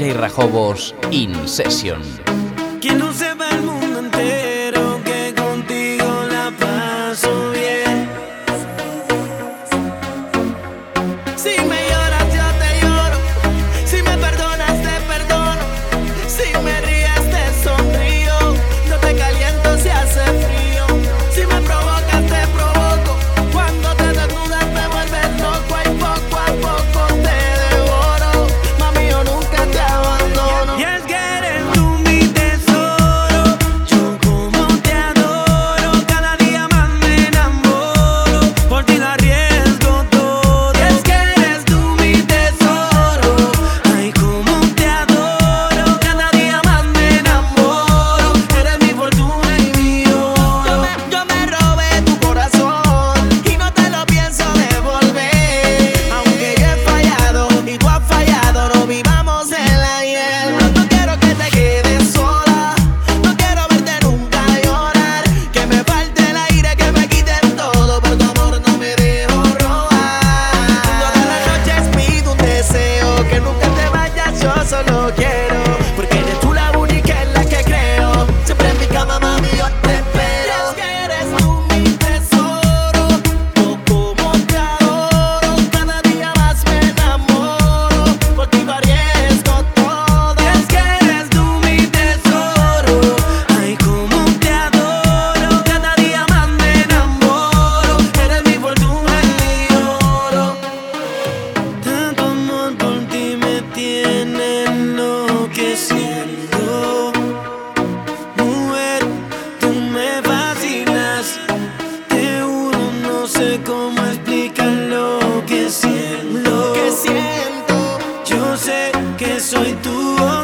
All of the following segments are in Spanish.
DJ Rajobos In Session. Soy tu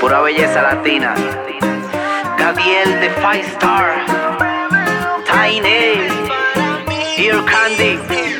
Pura belleza latina. Gadiel de Five Star. Tiny. Dear Candy.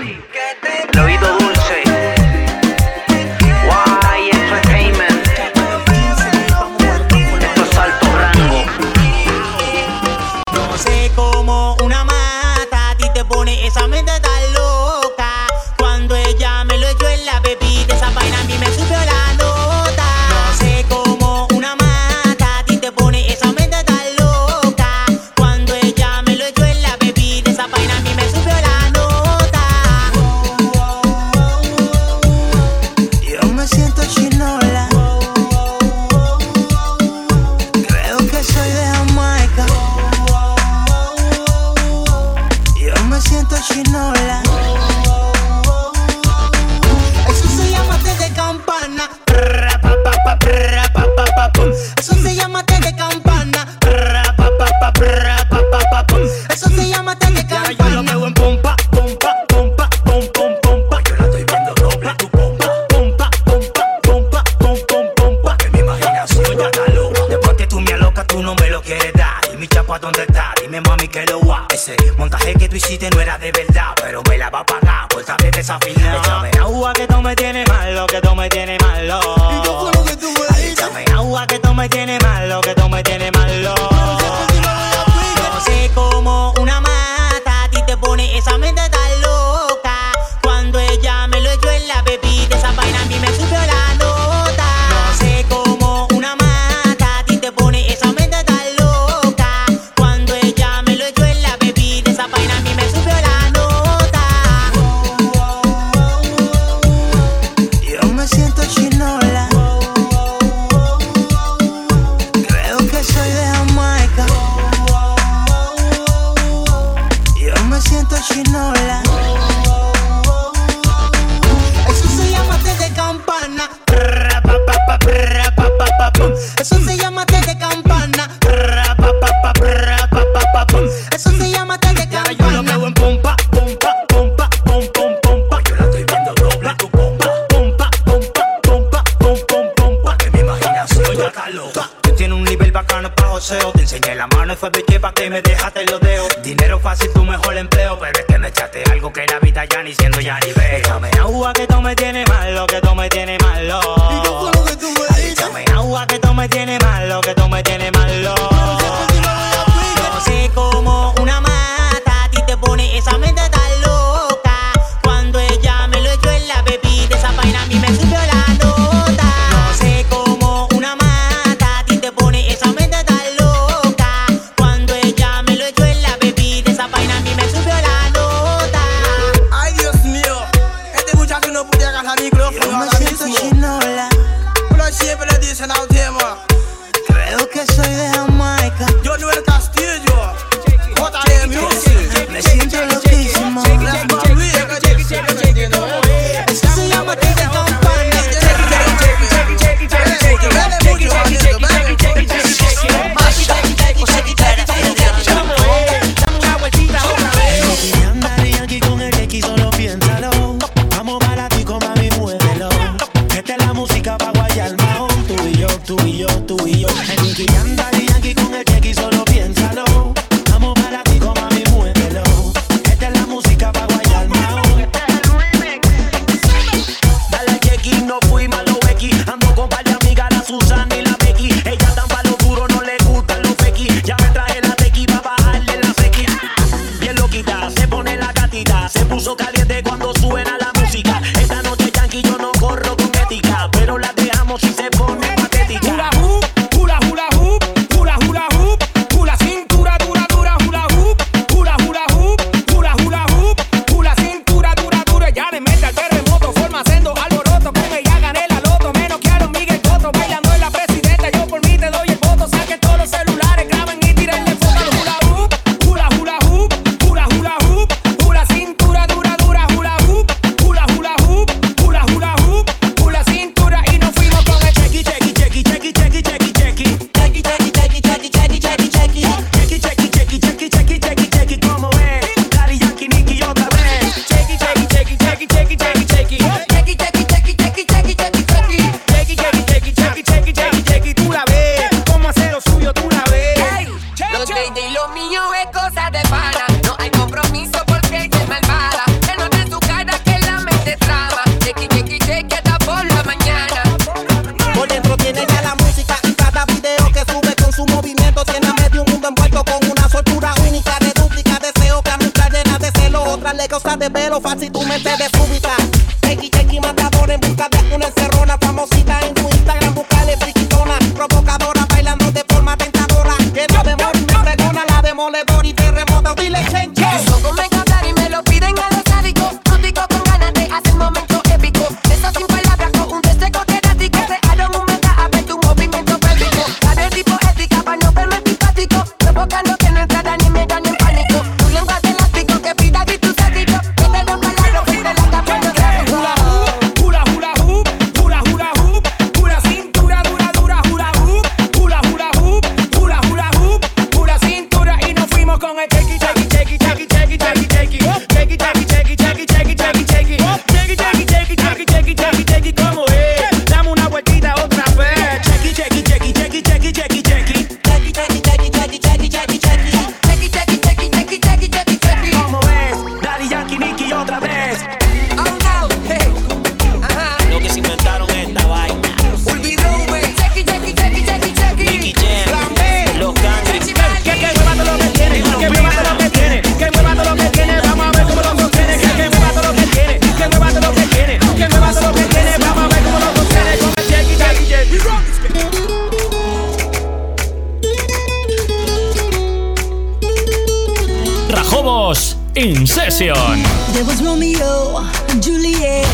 In Session. There was Romeo and Juliet.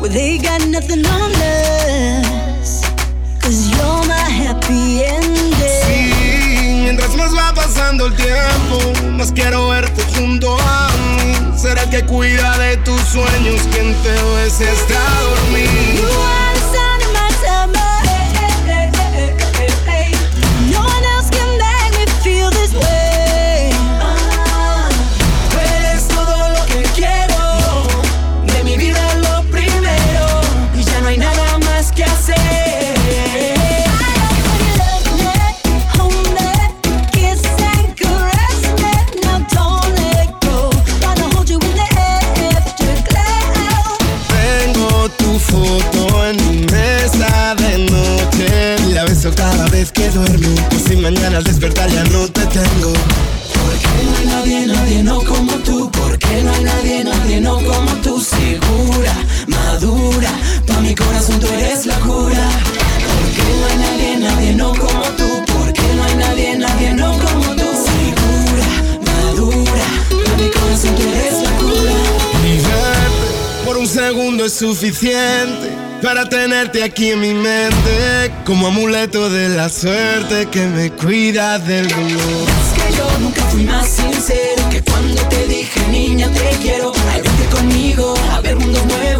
Well, they got nothing on us. Cause you're my happy ending. Sí, mientras más va pasando el tiempo, más quiero verte junto a mí. Será que cuida de tus sueños quien te ves está dormido. mañana al despertar ya no te tengo. Porque no hay nadie, nadie no como tú. Porque no hay nadie, nadie no como tú. Segura, madura, pa' mi corazón tú eres la cura. Porque no hay nadie, nadie no como tú. Porque no hay nadie, nadie no como tú. Segura, madura, pa' mi corazón tú eres la cura. Mi por un segundo es suficiente para tener tenerte aquí en mi mente como amuleto de la suerte que me cuida del dolor. Es que yo nunca fui más sincero que cuando te dije niña te quiero. Ay, vente conmigo a ver mundos nuevos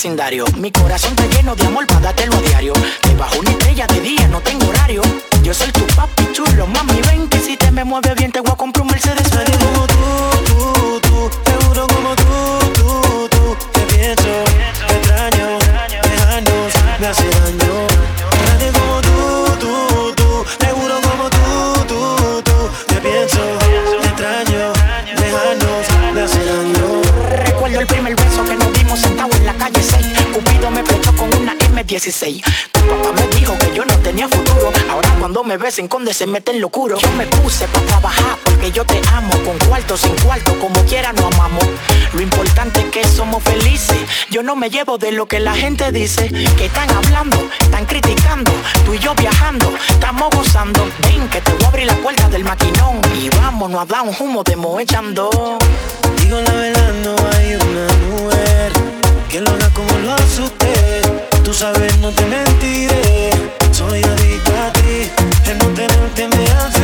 vecindario. Mi corazón se esconde, se mete en lo oscuro. Yo me puse para trabajar porque yo te amo. Con cuarto, sin cuarto, como quiera no amamos. Lo importante es que somos felices. Yo no me llevo de lo que la gente dice. Que están hablando, están criticando. Tú y yo viajando, estamos gozando. Ven que te voy a abrir la puerta del maquinón. Y vámonos a dar un humo de moe echando. Digo la verdad, no hay una mujer que lo haga como lo hace usted. Tú sabes, no te mentiré. Soy adicto tenerte, no tenerte me hace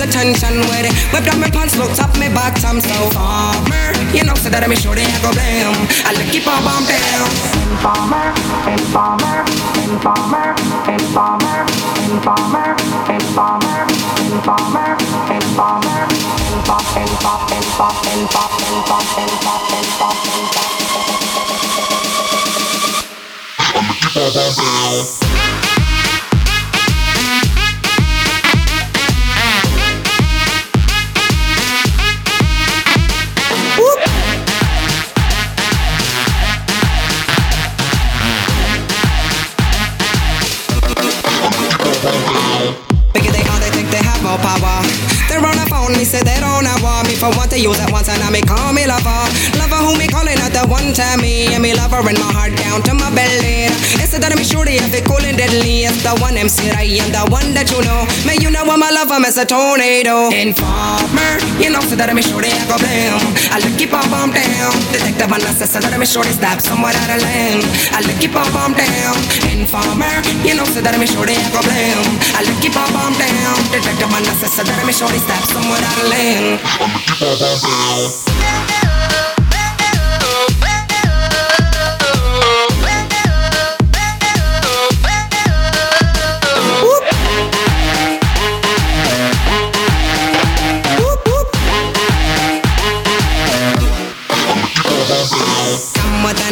the tension with it. Whip down my pants, looks up my bottom, so farmer. You know, so that I'm sure they go blam. I look keep on bomb down. Informer, informer, informer, informer, informer, informer, informer, informer, informer, informer, informer, informer, informer, informer, informer, informer, informer, don't have want to use it once and now me call me lover. Lover who me calling at the one time me and me lover in my heart down to my belly. It's the that me shorty if it cool and deadly. It's the one MC I am the one that you know. Man, you know what my lover is a tornado. Informer, you know so that me shorty I go blame. I look keep on bomb down. Detective on the sister that me shorty stop somewhere out of lane. I look keep on bomb down. Informer, you know so that me shorty I go blame. I look keep on bomb down. Detective on the sister that me shorty stop somewhere out of lane. Bye.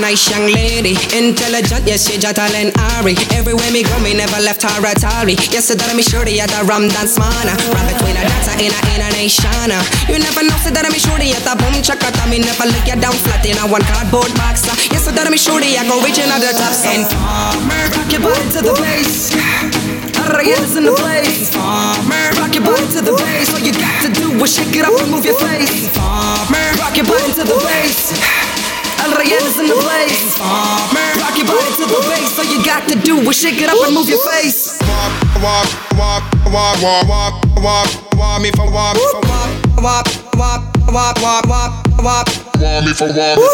Nice young lady, intelligent, yes, she Jatal and Ari. Everywhere me go, me never left her at all. Yes, that I'm shorty at the rum dance mana. Run between a dancer in a in a nation. You never know, say that I'm shorty at the boom chakata. Me never look you down flat in a one cardboard box. Yes, that I'm shorty, I go reaching at the top. Informer, rock your body to the place. Reyes in the place. Informer, rock your body to the bass. All you got to do is shake it up and move your face. Informer, rock your body to the bass. El Rayen in the place. Rock your body to the bass. All you got to do is shake it up and move your face. Wop, wop, wop, wop, wop, wop, wop, me for wop, for wop, wop, wop, wop, wop, wop, wop, me for wop, wop,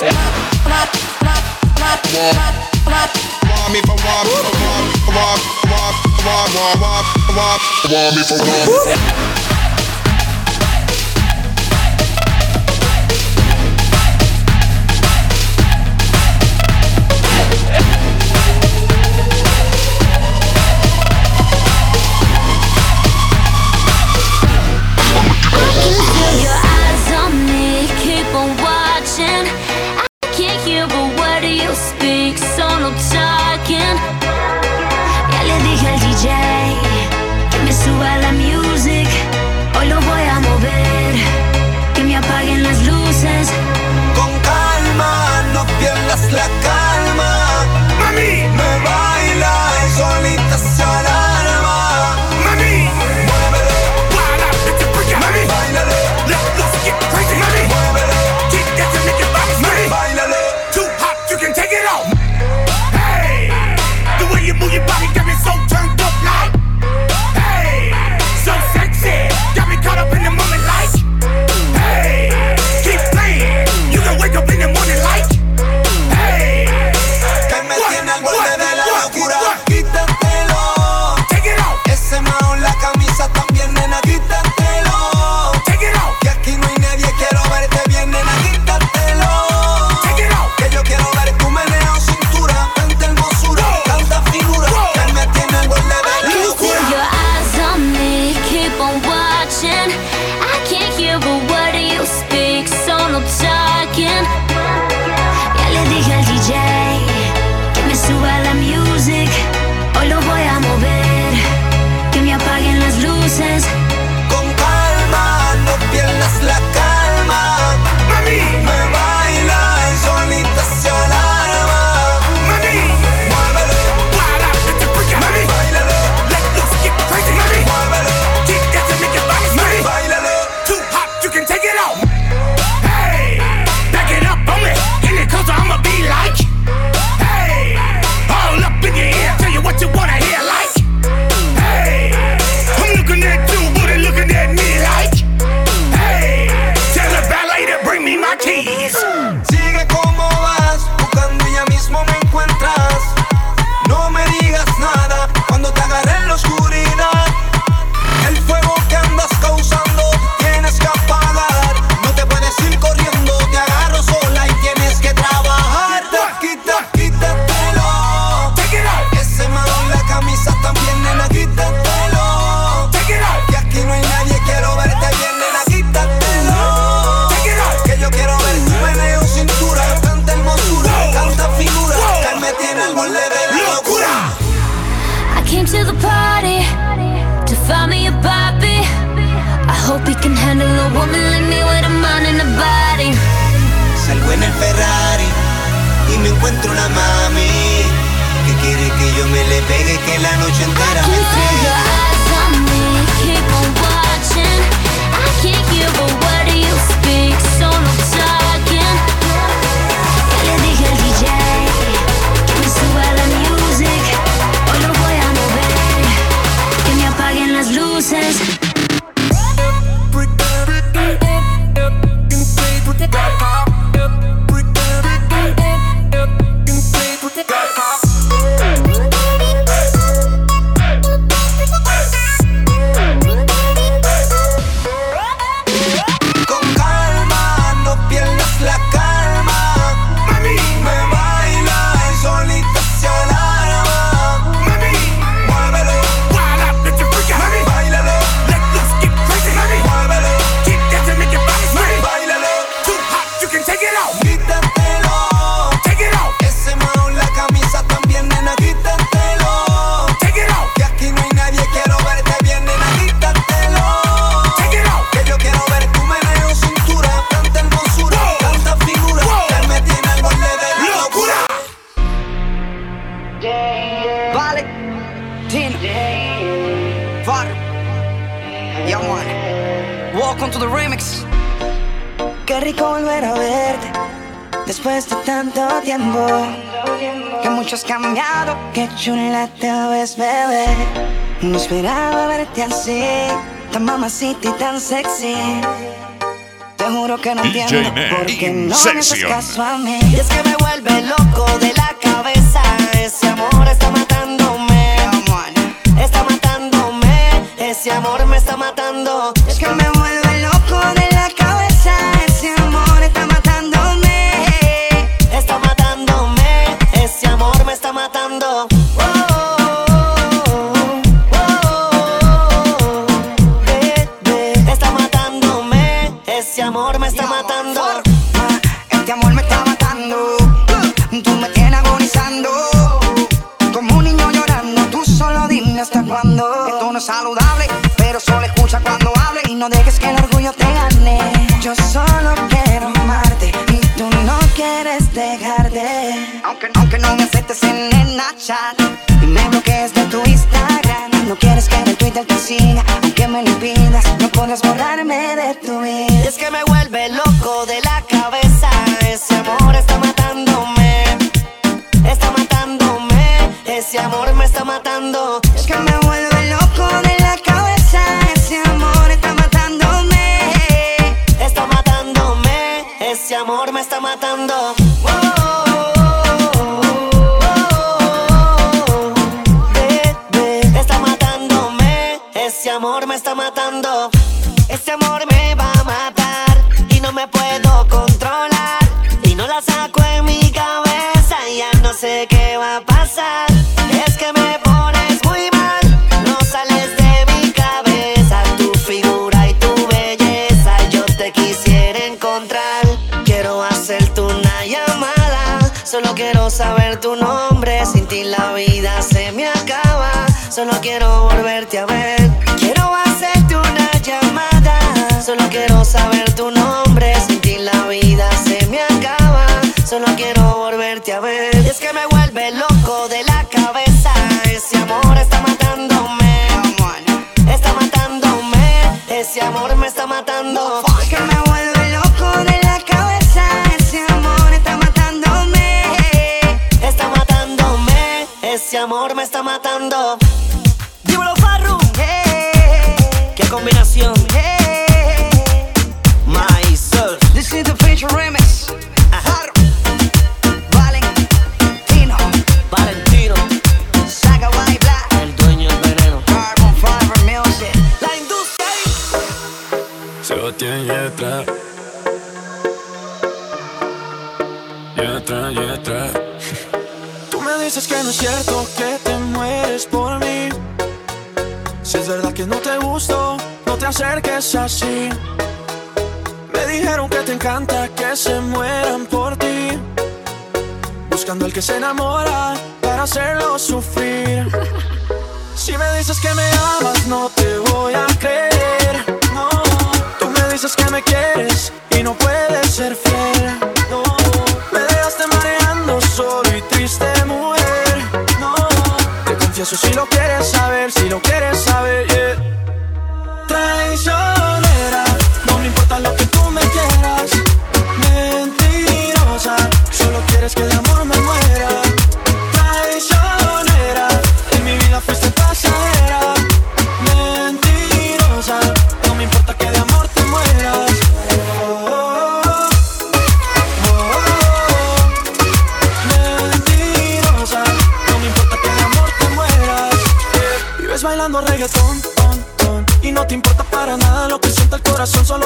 wop, wop, wop, me for wop, wop, wop, wop, wop, wop, wop, wop, me for wop. again. tiempo, que mucho has cambiado, que chula te ves, bebé. No esperaba verte así, tan mamacita y tan sexy. Te juro que no entiendo por qué no me haces caso a mí. Y es que me vuelve loco de la cabeza. Ese amor me va a matar y no me puedo controlar. Y no la saco en mi cabeza ya no sé qué va a pasar. Es que me pones muy mal, no sales de mi cabeza. Tu figura y tu belleza, yo te quisiera encontrar. Quiero hacerte una llamada, solo quiero saber tu nombre. Sin ti la vida se me acaba, solo quiero volverte a ver. amor me está matando. no te acerques así. Me dijeron que te encanta que se mueran por ti. Buscando al que se enamora para hacerlo sufrir. Si me dices que me amas, no te voy a creer. No, tú me dices que me quieres y no puedes ser fiel. No, me dejaste mareando, soy triste mujer. No, te confieso si lo quieres saber, si lo quieres saber. my corazón solo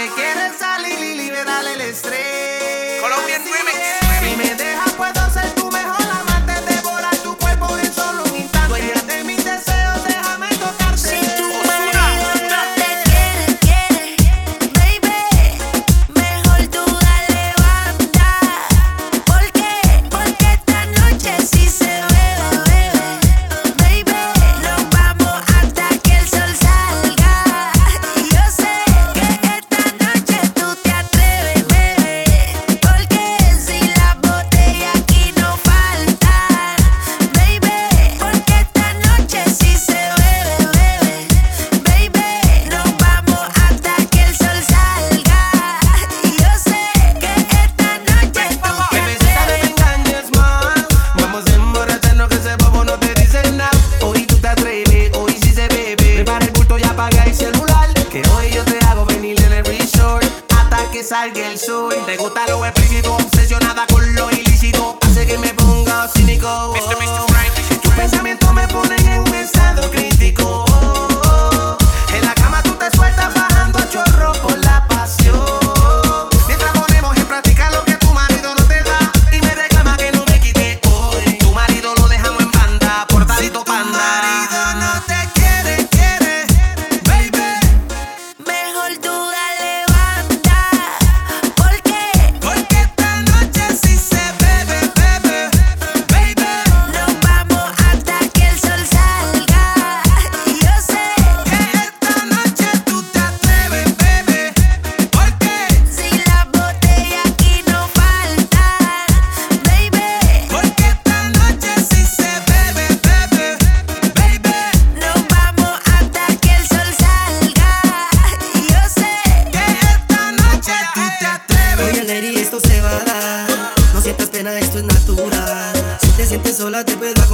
que quieren salir y liberar el estrés. Colombian Remix.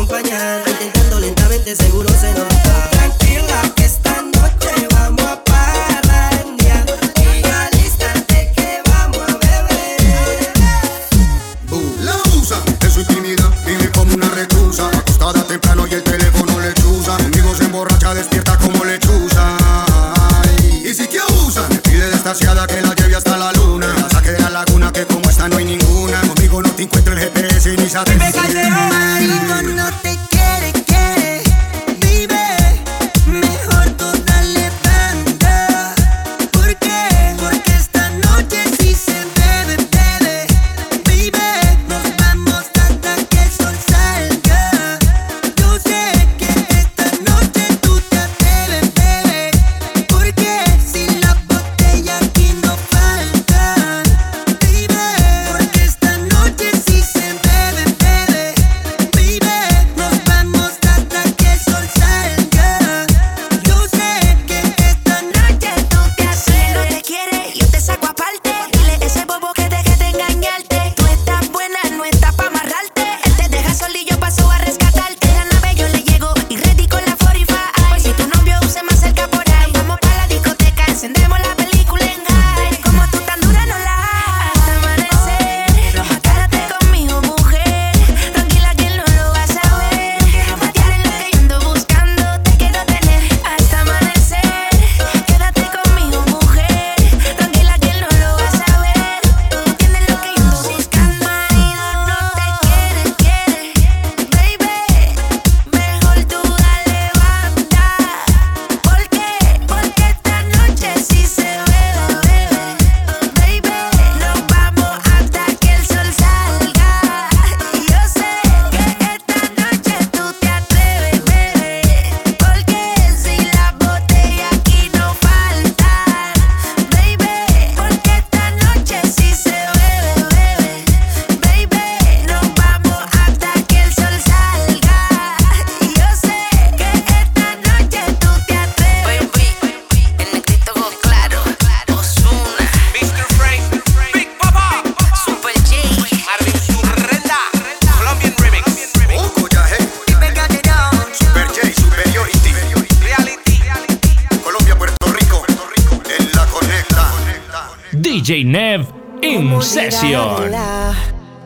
acompañar. Intentando lentamente, seguro se nota. Tranquila, que esta noche vamos a parrandear. Y alístate que vamos a beber. Uh, la usa en su intimidad, vive como una reclusa. Acostada temprano y el teléfono le chusa. Conmigo se emborracha, despierta como lechuza. Ay, y si te abusan, pide desgraciada que la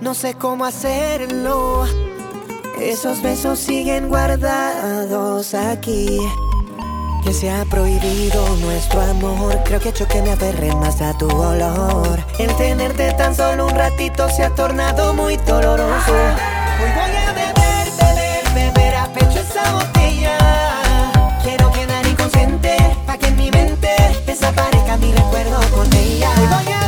No sé cómo hacerlo. Esos besos siguen guardados aquí. Que se ha prohibido nuestro amor. Creo que hecho que me aferré más a tu olor. El tenerte tan solo un ratito se ha tornado muy doloroso. Hoy voy a beber, beber, beber a pecho esa botella. Quiero quedar inconsciente, pa' que en mi mente desaparezca mi recuerdo con ella. Hoy voy a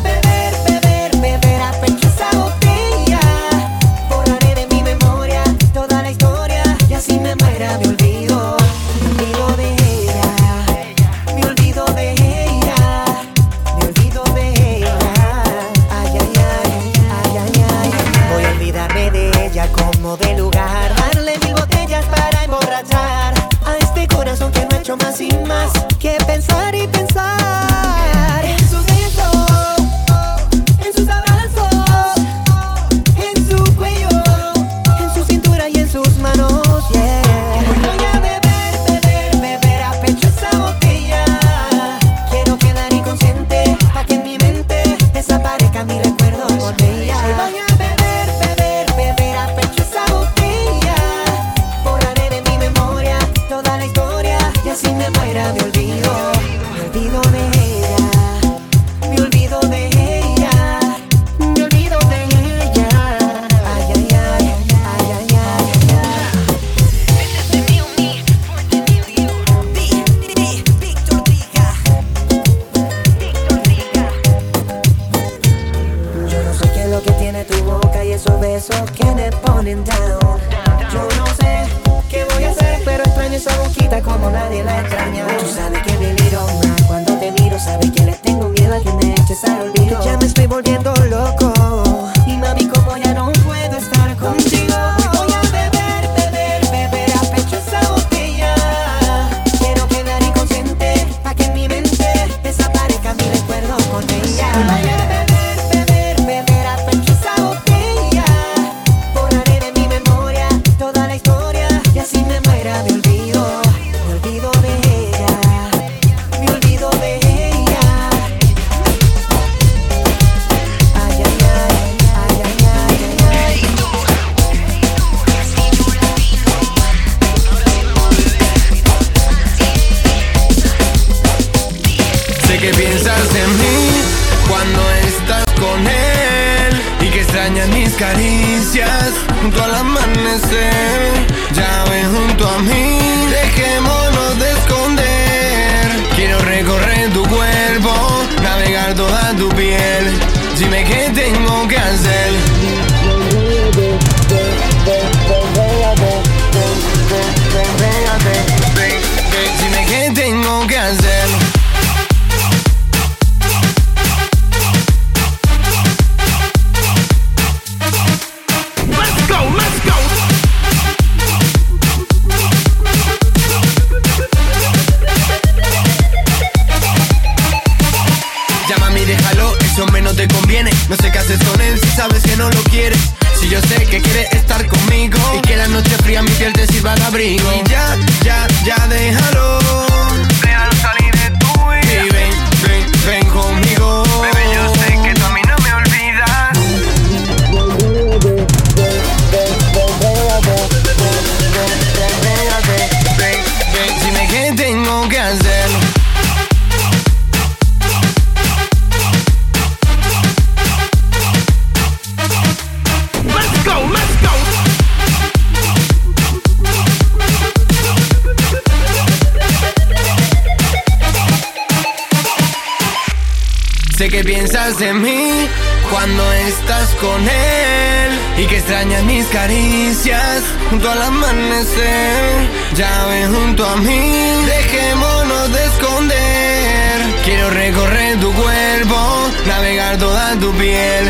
de mí cuando estás con él y que extrañas mis caricias junto al amanecer. Llave junto a mí, dejémonos de esconder. Quiero recorrer tu cuerpo, navegar toda tu piel.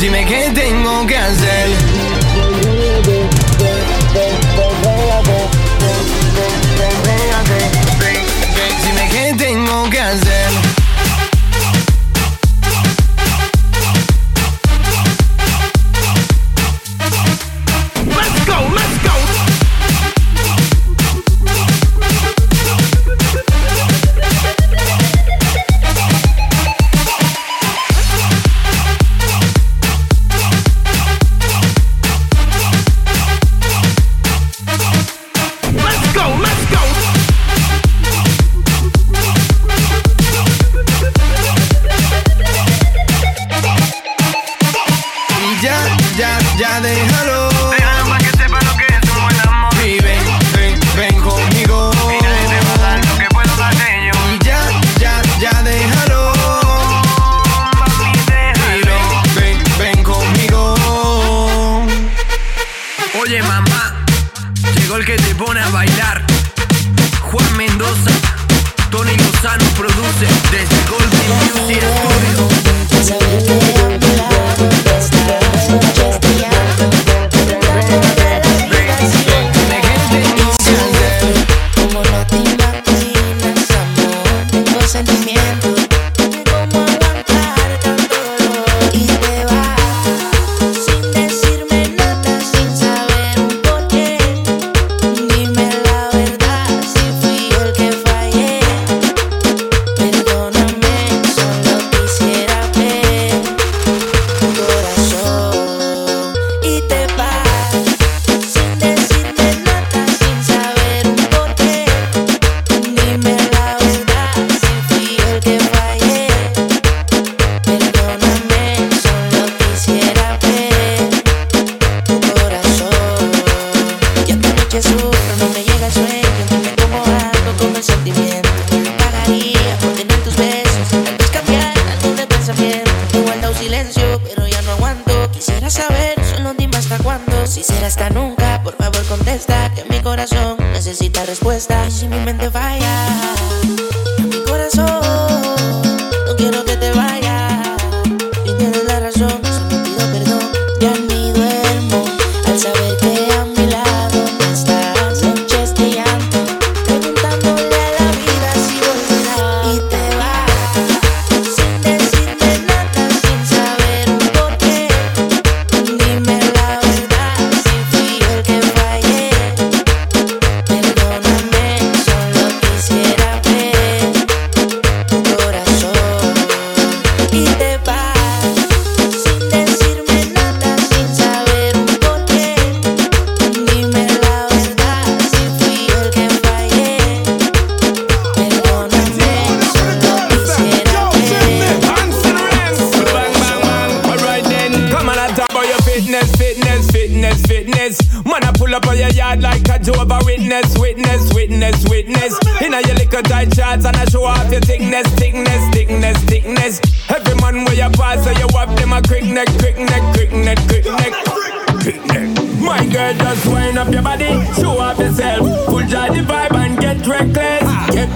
Dime qué tengo que hacer.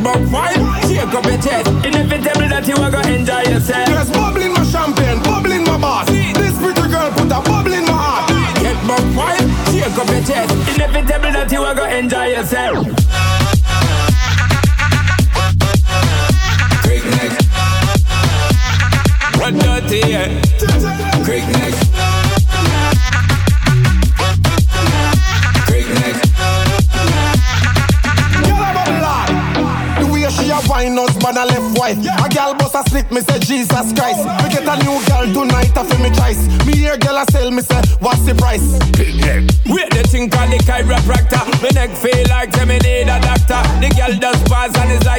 about wine. Shake up your chest. Inevitable that you are gonna enjoy yourself. Yes, bubbling my champagne, bubbling my boss. This pretty girl put a bubble in my heart. Get about wine. Shake up your chest. Inevitable that you are gonna enjoy yourself.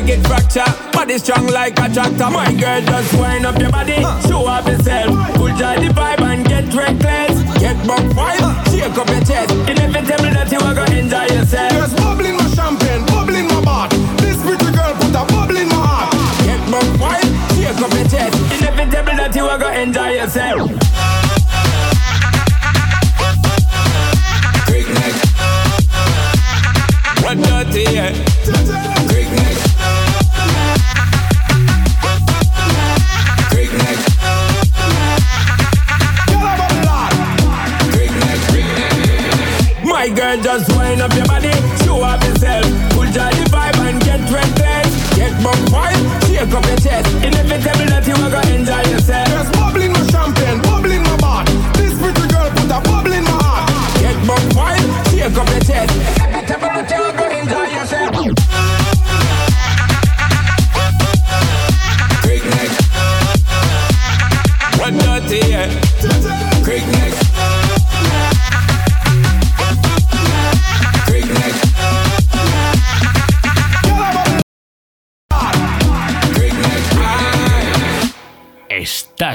get fracture. Body strong like a tractor. My girl, just wind up your body. Show off yourself. Pull down the vibe.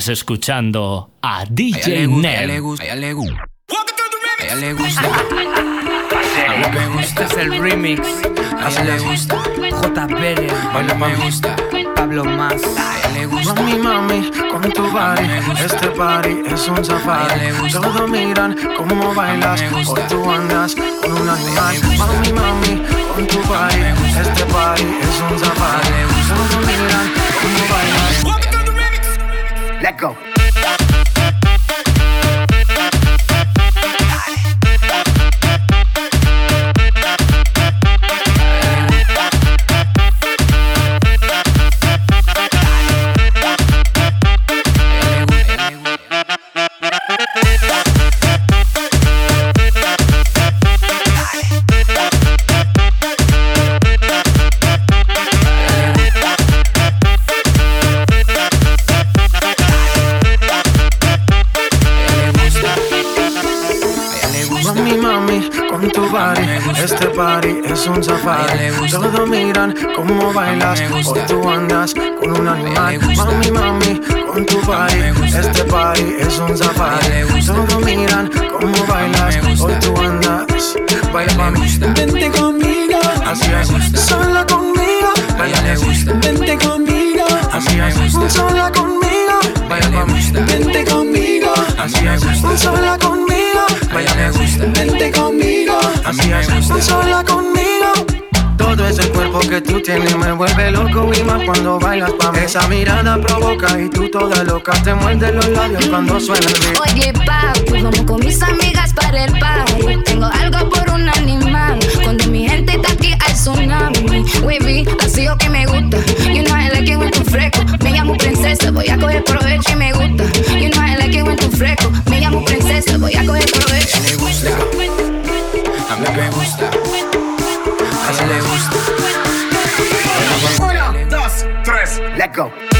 Estás escuchando a DJ le gusta, a ella le gusta, a ella le gusta. A ella le gusta. A mí me gusta. Este es el remix. A ella le gusta. J. Pérez. Baila me gusta. Pablo Más. A ella le gusta. Mami, mami, con tu body, este party es un safari. Todos miran cómo bailas, hoy tú andas con un animal. Mami, mami, con tu body, este party es un safari. Todos miran. Let go. Este party es un safari. Todos miran cómo bailas, hoy tú andas con un animal. Mami, mami, con tu body, este party es un safari. Todos miran cómo bailas, hoy tú andas. Baila mami, vente conmigo, así es, sola conmigo. Baila vente conmigo, así es, sola conmigo. Baila mami, vente conmigo, así es, sola conmigo. Baila vente conmigo, así es, sola conmigo. Todo ese cuerpo que tú tienes me vuelve loco y más cuando bailas pa' mí. Esa mirada provoca y tú toda loca te muerde los labios cuando suena el beat. Oye, papi, vamos con mis amigas para el party. Tengo algo por un animal. Cuando mi gente está aquí al tsunami. Wavy, así o que me gusta. You know princesa, voy a coger provecho y me gusta. You know I like it when tú fresco. Me llamo princesa, voy a coger provecho. le gusta. A mí me gusta. A ella le gusta. Uno, dos, tres. Let go.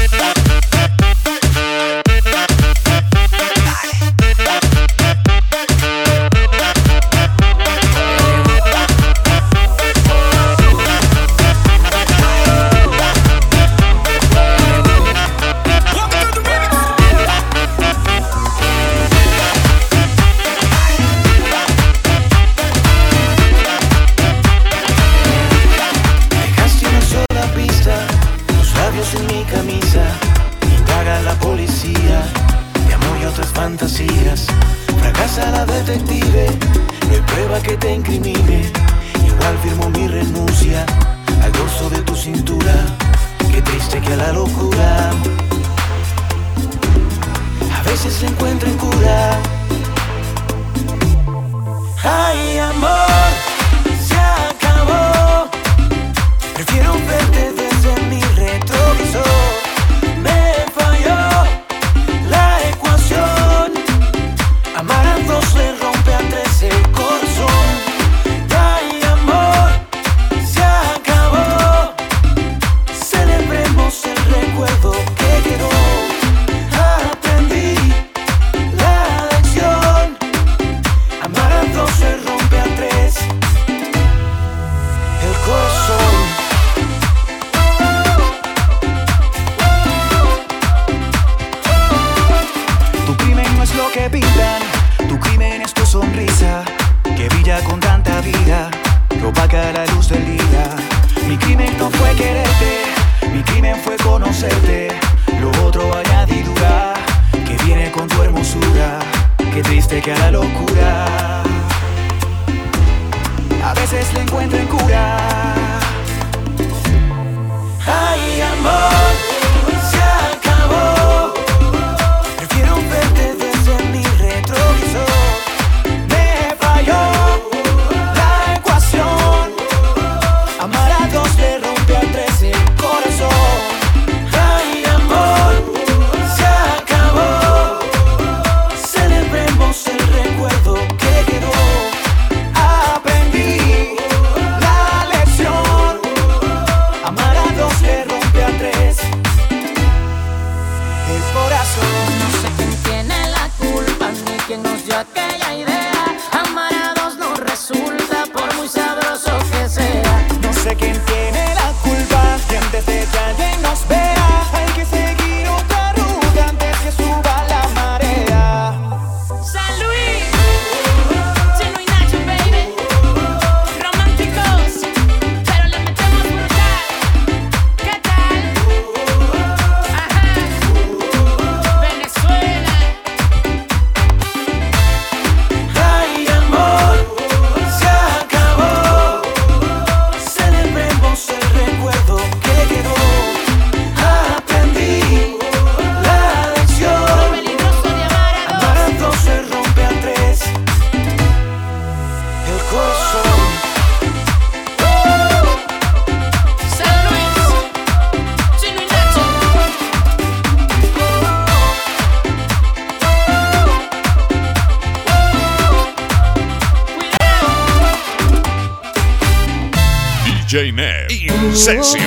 In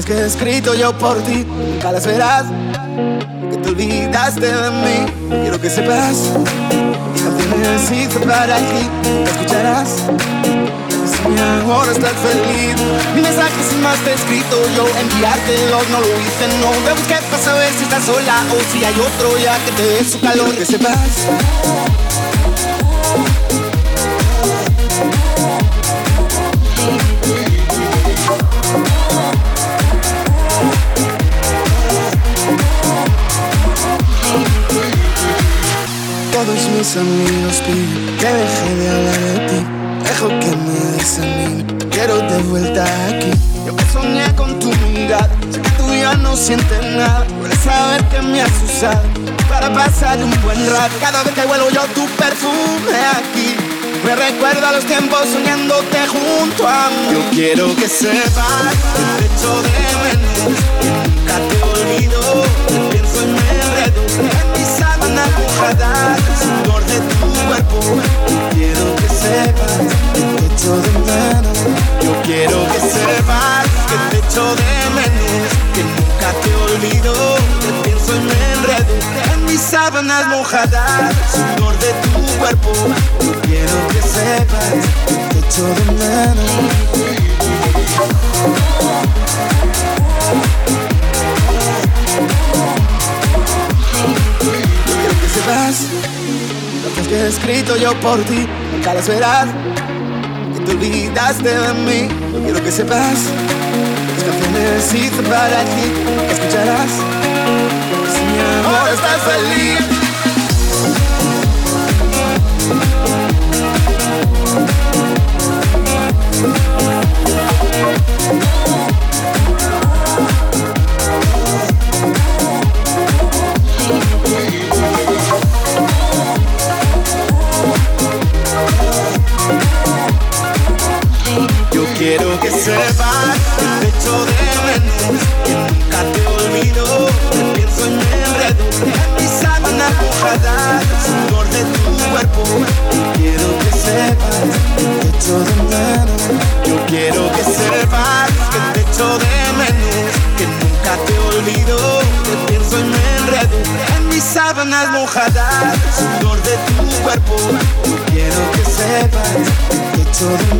cartas que he escrito yo por ti, nunca las verás, que te olvidaste de mí. Quiero que sepas, mis canciones hice para ti, que escucharás. Si ahora estás feliz, mi mensaje sin más te he escrito yo, enviártelos no lo hice, no. Me busqué para saber si estás sola o si hay otro ya que te dé su calor, que sepas. Mis amigos piden que deje de hablar de ti. Dejo que me desanime, quiero de vuelta aquí. Yo que soñé con tu mirada, sé que tú ya no sientes nada. Puedes saber que me has usado para pasar un buen rato. Cada vez que huelo yo tu perfume aquí. Me recuerda los tiempos soñándote junto a mí. Yo quiero que sepas que te echo de menos, que nunca te olvido. Pienso y me en sábana mojada, sudor de tu cuerpo. Quiero que sepas que te echo de menos. Yo quiero que sepas que te echo de menos, que nunca te olvido. Que pienso y me enredo en mis sábanas mojadas, sudor de tu cuerpo. Quiero que sepas que te echo de menos. Lo que he escrito yo por ti, nunca las verás. Que te olvidaste de mí. Yo quiero que sepas mis canciones hice para ti, que escucharás. Si mi amor estás feliz. Que